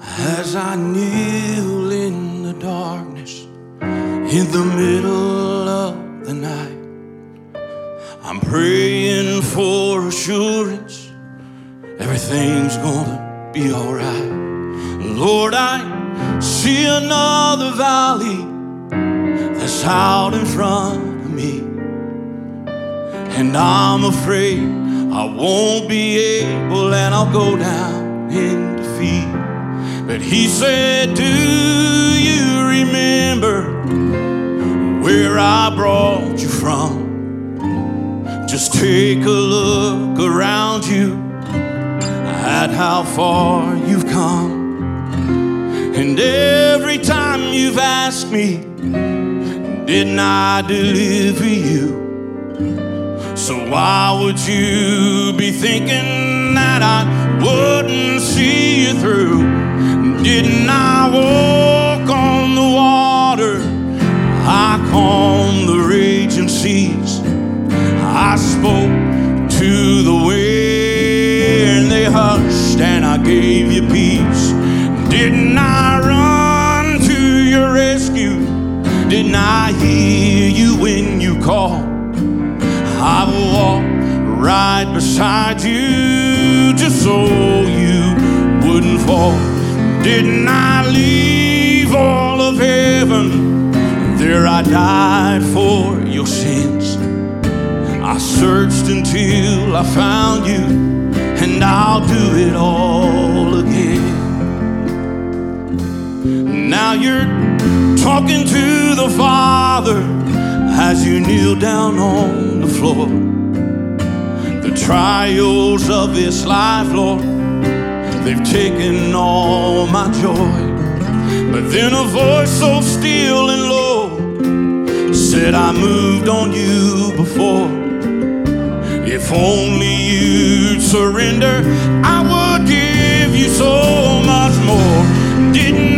As I kneel in the darkness, in the middle of the night, I'm praying for assurance everything's gonna be alright. Lord, I see another valley that's out in front of me, and I'm afraid I won't be able, and I'll go down in defeat. But he said, Do you remember where I brought you from? Just take a look around you at how far you've come. And every time you've asked me, didn't I deliver you? So why would you be thinking that I wouldn't see you through? Didn't I walk on the water? I calmed the raging seas. I spoke to the wind, they hushed, and I gave you peace. Didn't I run to your rescue? Didn't I hear you when you called? I will walk right beside you just so you wouldn't fall. Didn't I leave all of heaven? There I died for your sins. I searched until I found you, and I'll do it all again. Now you're talking to the Father as you kneel down on the floor. The trials of this life, Lord, they've taken all my joy. But then a voice so still and low said, I moved on you before. If only you'd surrender, I would give you so much more. Didn't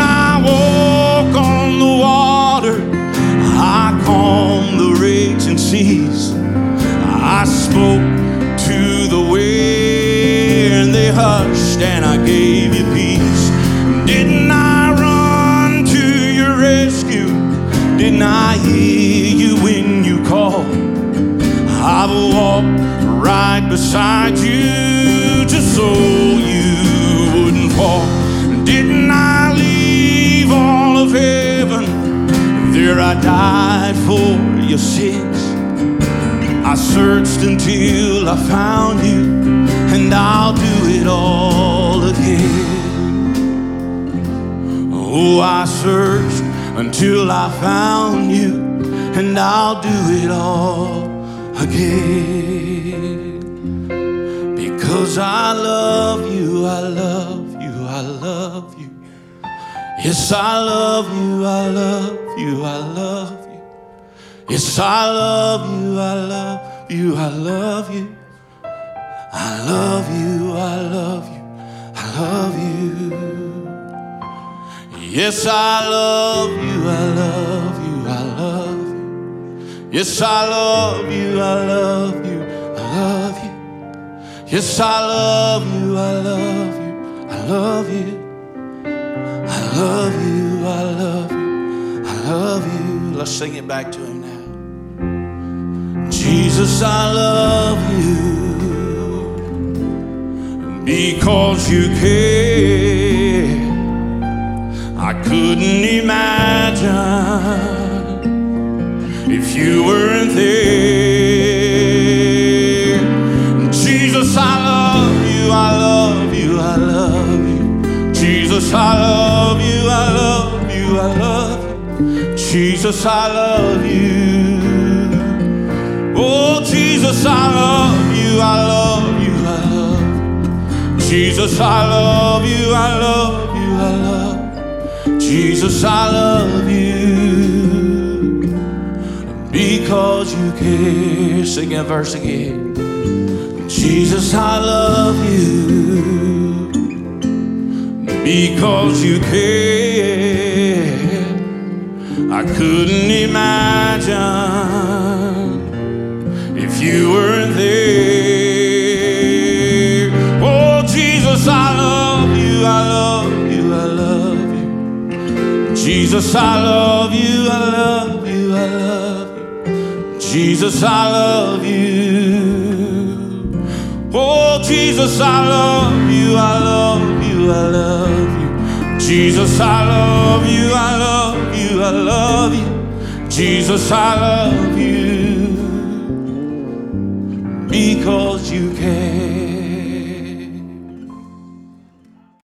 gave you peace. Didn't I run to your rescue? Didn't I hear you when you called? I will walk right beside you just so you wouldn't fall. Didn't I leave all of heaven? There I died for your sins. I searched until I found you, and I'll do it all again. Oh, I searched until I found you, and I'll do it all again. Because I love you, I love you, I love you. Yes, I love you, I love you, I love you. Yes, I love you, I love you, I love you. I love you, I love you, I love you. Yes, I love you, I love you, I love you. Yes, I love you, I love you, I love you. Yes, I love you, I love you, I love you. I love you, I love you, I love you. Let's sing it back to him now. Jesus, I love because you care. I couldn't imagine if you weren't there. Jesus, I love you, I love you, I love you. Jesus, I love you, I love you, I love you. Jesus, I love you. Oh, Jesus, I love you, I love you. Jesus, I love you, I love you, I love you. Jesus, I love you because you care. Sing that verse again. Jesus, I love you because you care. I couldn't imagine if you weren't I love you, I love you, I love you. Jesus, I love you, I love you, I love you. Jesus, I love you. Oh, Jesus, I love you, I love you, I love you. Jesus, I love you, I love you, I love you. Jesus, I love you because you care.